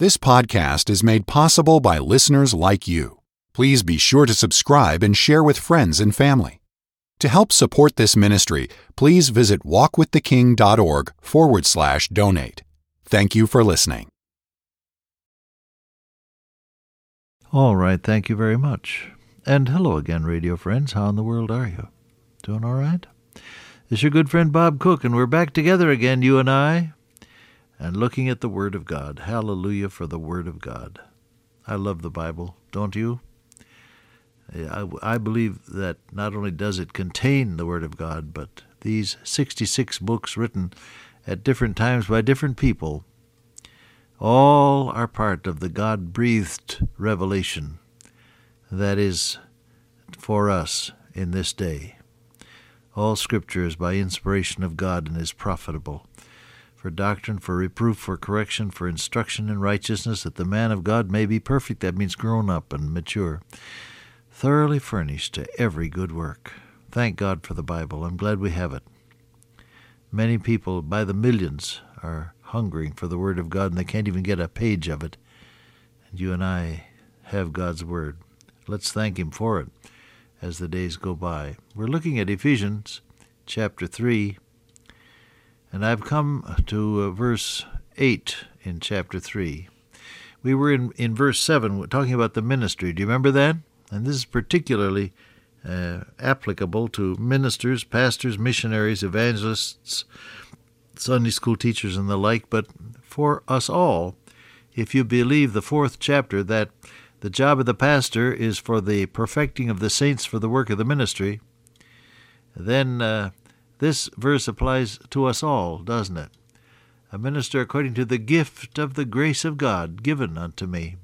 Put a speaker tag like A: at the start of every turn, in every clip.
A: This podcast is made possible by listeners like you. Please be sure to subscribe and share with friends and family. To help support this ministry, please visit walkwiththeking.org forward slash donate. Thank you for listening.
B: All right, thank you very much. And hello again, radio friends. How in the world are you? Doing all right? It's your good friend Bob Cook, and we're back together again, you and I, and looking at the Word of God. Hallelujah for the Word of God. I love the Bible, don't you? I, I believe that not only does it contain the Word of God, but these 66 books written at different times by different people all are part of the God breathed revelation that is for us in this day. All Scripture is by inspiration of God and is profitable for doctrine, for reproof, for correction, for instruction in righteousness, that the man of God may be perfect. That means grown up and mature, thoroughly furnished to every good work. Thank God for the Bible. I'm glad we have it. Many people, by the millions, are hungering for the Word of God and they can't even get a page of it. And you and I have God's Word. Let's thank Him for it as the days go by. We're looking at Ephesians chapter 3, and I've come to uh, verse 8 in chapter 3. We were in, in verse 7 talking about the ministry. Do you remember that? And this is particularly uh, applicable to ministers, pastors, missionaries, evangelists, Sunday school teachers, and the like, but for us all, if you believe the fourth chapter that the job of the pastor is for the perfecting of the saints for the work of the ministry, then uh, this verse applies to us all, doesn't it? A minister according to the gift of the grace of God given unto me.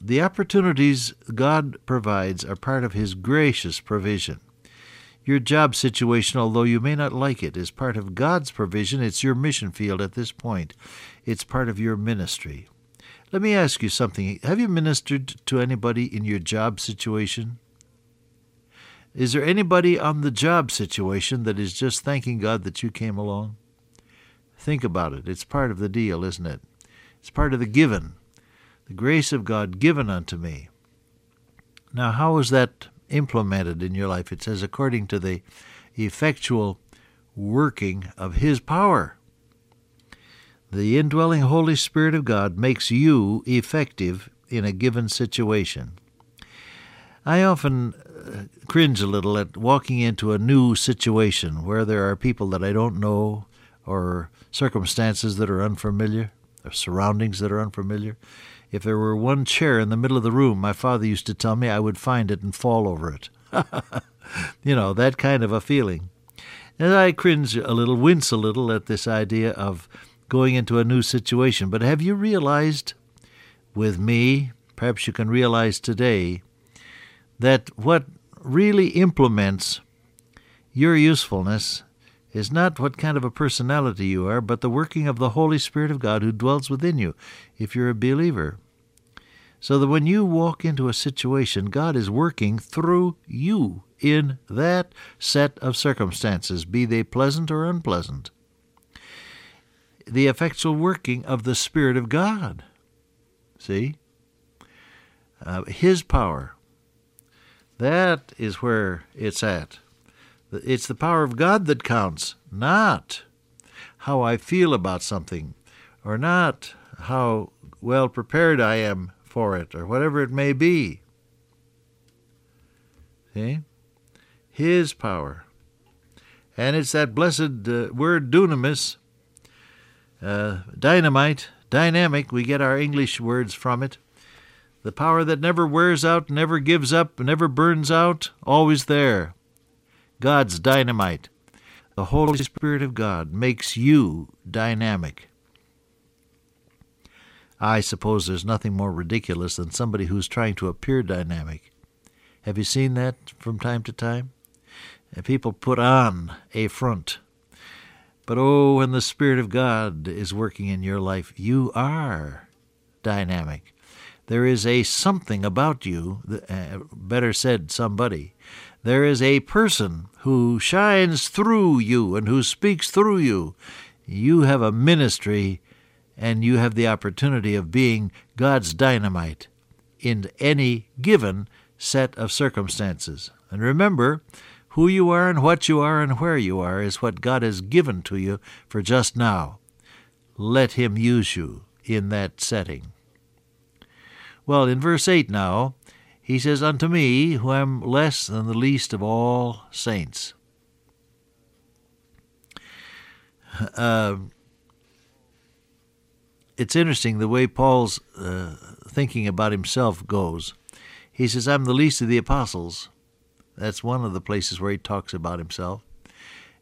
B: The opportunities God provides are part of His gracious provision. Your job situation, although you may not like it, is part of God's provision. It's your mission field at this point. It's part of your ministry. Let me ask you something. Have you ministered to anybody in your job situation? Is there anybody on the job situation that is just thanking God that you came along? Think about it. It's part of the deal, isn't it? It's part of the given. The grace of God given unto me. Now, how is that implemented in your life? It says, according to the effectual working of His power. The indwelling Holy Spirit of God makes you effective in a given situation. I often cringe a little at walking into a new situation where there are people that I don't know or circumstances that are unfamiliar or surroundings that are unfamiliar. If there were one chair in the middle of the room, my father used to tell me I would find it and fall over it. you know, that kind of a feeling. And I cringe a little, wince a little at this idea of going into a new situation. But have you realized with me, perhaps you can realize today, that what really implements your usefulness is not what kind of a personality you are, but the working of the Holy Spirit of God who dwells within you, if you're a believer. So that when you walk into a situation, God is working through you in that set of circumstances, be they pleasant or unpleasant the effectual working of the Spirit of God. See? Uh, his power. That is where it's at. It's the power of God that counts, not how I feel about something, or not how well prepared I am for it, or whatever it may be. See? His power. And it's that blessed uh, word dunamis uh, dynamite, dynamic, we get our English words from it. The power that never wears out, never gives up, never burns out, always there. God's dynamite. The Holy Spirit of God makes you dynamic. I suppose there's nothing more ridiculous than somebody who's trying to appear dynamic. Have you seen that from time to time? Uh, people put on a front but oh, when the Spirit of God is working in your life, you are dynamic. There is a something about you, uh, better said, somebody. There is a person who shines through you and who speaks through you. You have a ministry and you have the opportunity of being God's dynamite in any given set of circumstances. And remember, who you are and what you are and where you are is what God has given to you for just now. Let Him use you in that setting. Well, in verse 8 now, he says, Unto me, who am less than the least of all saints. Uh, it's interesting the way Paul's uh, thinking about himself goes. He says, I'm the least of the apostles. That's one of the places where he talks about himself.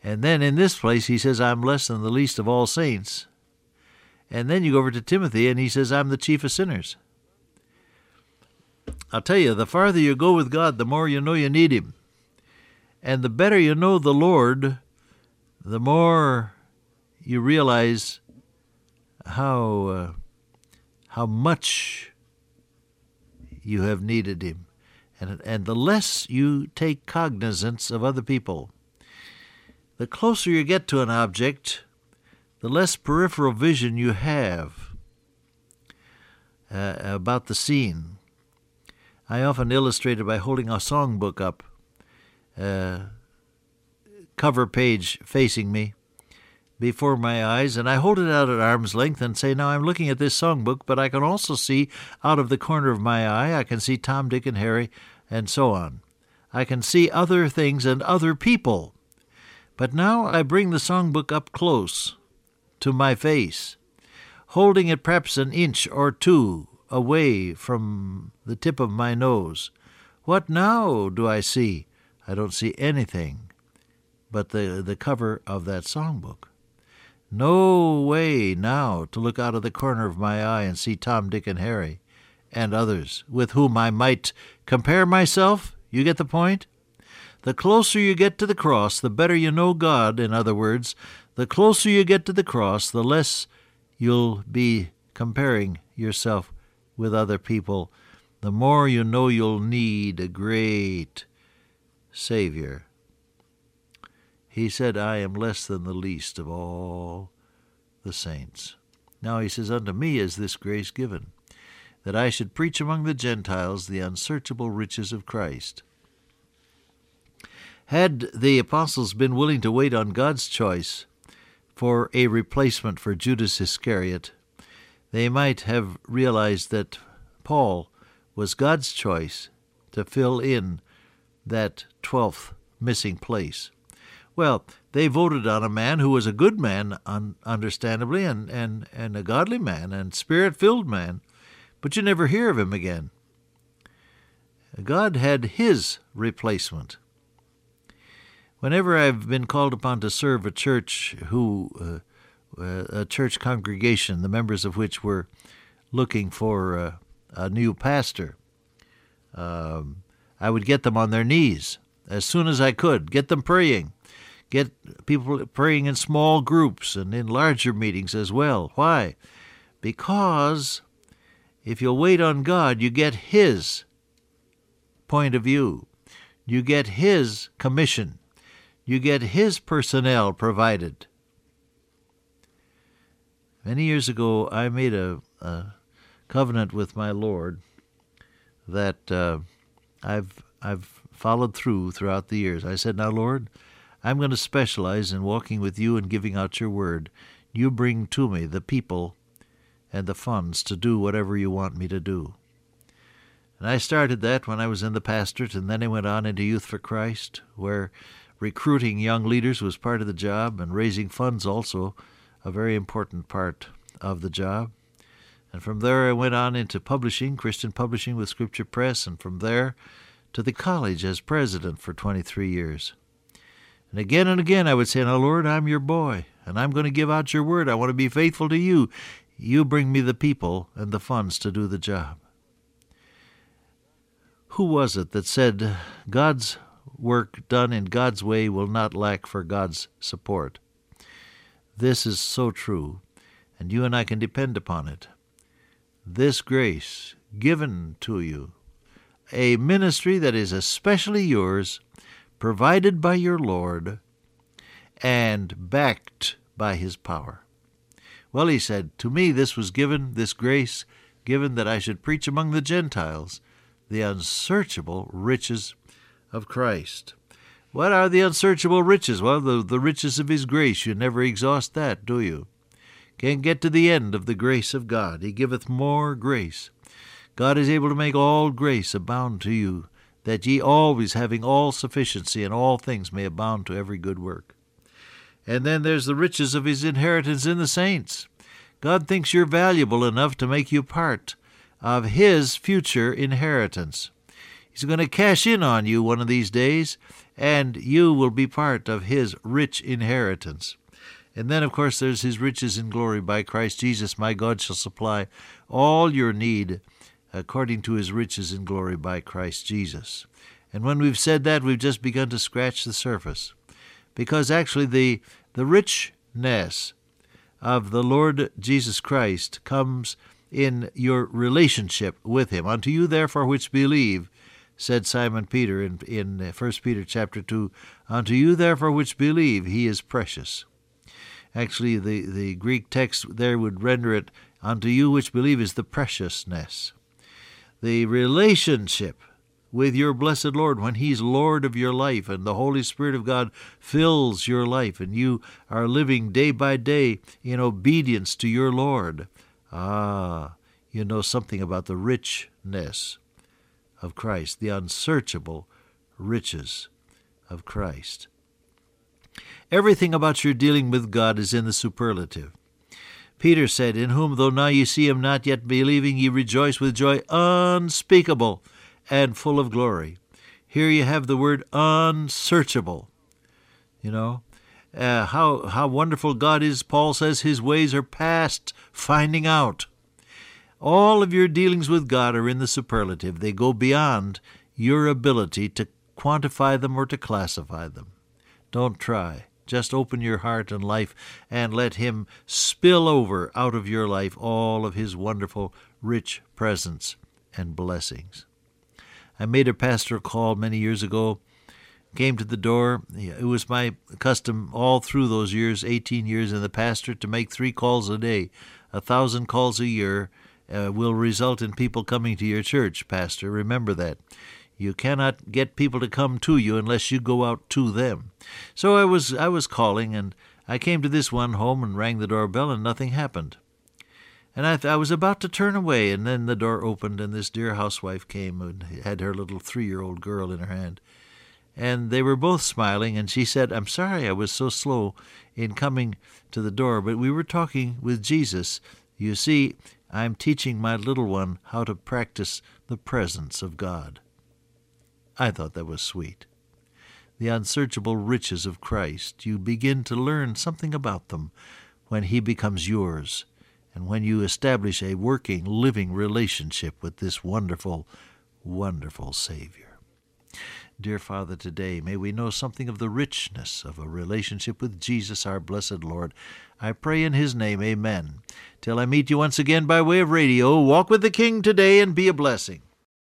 B: And then in this place, he says, I'm less than the least of all saints. And then you go over to Timothy, and he says, I'm the chief of sinners. I'll tell you, the farther you go with God, the more you know you need Him. And the better you know the Lord, the more you realize how uh, how much you have needed him and and the less you take cognizance of other people the closer you get to an object the less peripheral vision you have uh, about the scene i often illustrate it by holding a songbook up uh, cover page facing me before my eyes, and I hold it out at arm's length and say, Now I'm looking at this songbook, but I can also see out of the corner of my eye, I can see Tom, Dick, and Harry, and so on. I can see other things and other people. But now I bring the songbook up close to my face, holding it perhaps an inch or two away from the tip of my nose. What now do I see? I don't see anything but the, the cover of that songbook. No way now to look out of the corner of my eye and see Tom, Dick, and Harry, and others with whom I might compare myself. You get the point? The closer you get to the cross, the better you know God, in other words. The closer you get to the cross, the less you'll be comparing yourself with other people. The more you know you'll need a great Savior he said, I am less than the least of all the saints. Now he says, Unto me is this grace given, that I should preach among the Gentiles the unsearchable riches of Christ. Had the apostles been willing to wait on God's choice for a replacement for Judas Iscariot, they might have realized that Paul was God's choice to fill in that twelfth missing place. Well, they voted on a man who was a good man, un- understandably, and, and, and a godly man, and spirit filled man, but you never hear of him again. God had his replacement. Whenever I've been called upon to serve a church who, uh, a church congregation, the members of which were looking for uh, a new pastor, um, I would get them on their knees as soon as I could, get them praying, Get people praying in small groups and in larger meetings as well. Why? Because if you'll wait on God, you get His point of view, you get His commission, you get His personnel provided. Many years ago, I made a, a covenant with my Lord that uh, I've I've followed through throughout the years. I said, "Now, Lord, I'm going to specialize in walking with you and giving out your word. You bring to me the people and the funds to do whatever you want me to do. And I started that when I was in the pastorate, and then I went on into Youth for Christ, where recruiting young leaders was part of the job, and raising funds also a very important part of the job. And from there I went on into publishing, Christian publishing with Scripture Press, and from there to the college as president for 23 years. And again and again I would say, Now, Lord, I'm your boy, and I'm going to give out your word. I want to be faithful to you. You bring me the people and the funds to do the job. Who was it that said, God's work done in God's way will not lack for God's support? This is so true, and you and I can depend upon it. This grace given to you, a ministry that is especially yours, provided by your Lord, and backed by his power. Well, he said, To me this was given, this grace given that I should preach among the Gentiles the unsearchable riches of Christ. What are the unsearchable riches? Well, the, the riches of His grace. You never exhaust that, do you? Can't get to the end of the grace of God. He giveth more grace. God is able to make all grace abound to you, that ye always having all sufficiency in all things may abound to every good work. And then there's the riches of his inheritance in the saints. God thinks you're valuable enough to make you part of his future inheritance. He's going to cash in on you one of these days, and you will be part of his rich inheritance. And then, of course, there's his riches in glory by Christ Jesus. My God shall supply all your need according to his riches in glory by Christ Jesus. And when we've said that, we've just begun to scratch the surface. Because actually, the, the richness of the Lord Jesus Christ comes in your relationship with him. Unto you, therefore, which believe, said Simon Peter in, in 1 Peter chapter 2, Unto you, therefore, which believe, he is precious. Actually, the, the Greek text there would render it, Unto you which believe is the preciousness. The relationship with your blessed Lord when He's Lord of your life and the Holy Spirit of God fills your life and you are living day by day in obedience to your Lord. Ah, you know something about the richness of Christ, the unsearchable riches of Christ. Everything about your dealing with God is in the superlative. Peter said, In whom, though now ye see him not yet believing, ye rejoice with joy unspeakable and full of glory. Here you have the word unsearchable. You know, uh, how, how wonderful God is. Paul says his ways are past finding out. All of your dealings with God are in the superlative, they go beyond your ability to quantify them or to classify them. Don't try. Just open your heart and life and let Him spill over out of your life all of His wonderful, rich presence and blessings. I made a pastoral call many years ago, came to the door. It was my custom all through those years, 18 years in the pastor, to make three calls a day. A thousand calls a year uh, will result in people coming to your church, Pastor. Remember that. You cannot get people to come to you unless you go out to them. So I was I was calling, and I came to this one home and rang the doorbell, and nothing happened. And I, I was about to turn away, and then the door opened, and this dear housewife came and had her little three-year-old girl in her hand. And they were both smiling, and she said, I'm sorry I was so slow in coming to the door, but we were talking with Jesus. You see, I'm teaching my little one how to practice the presence of God. I thought that was sweet. The unsearchable riches of Christ, you begin to learn something about them when He becomes yours and when you establish a working, living relationship with this wonderful, wonderful Savior. Dear Father, today may we know something of the richness of a relationship with Jesus, our blessed Lord. I pray in His name, Amen. Till I meet you once again by way of radio, walk with the King today and be a blessing.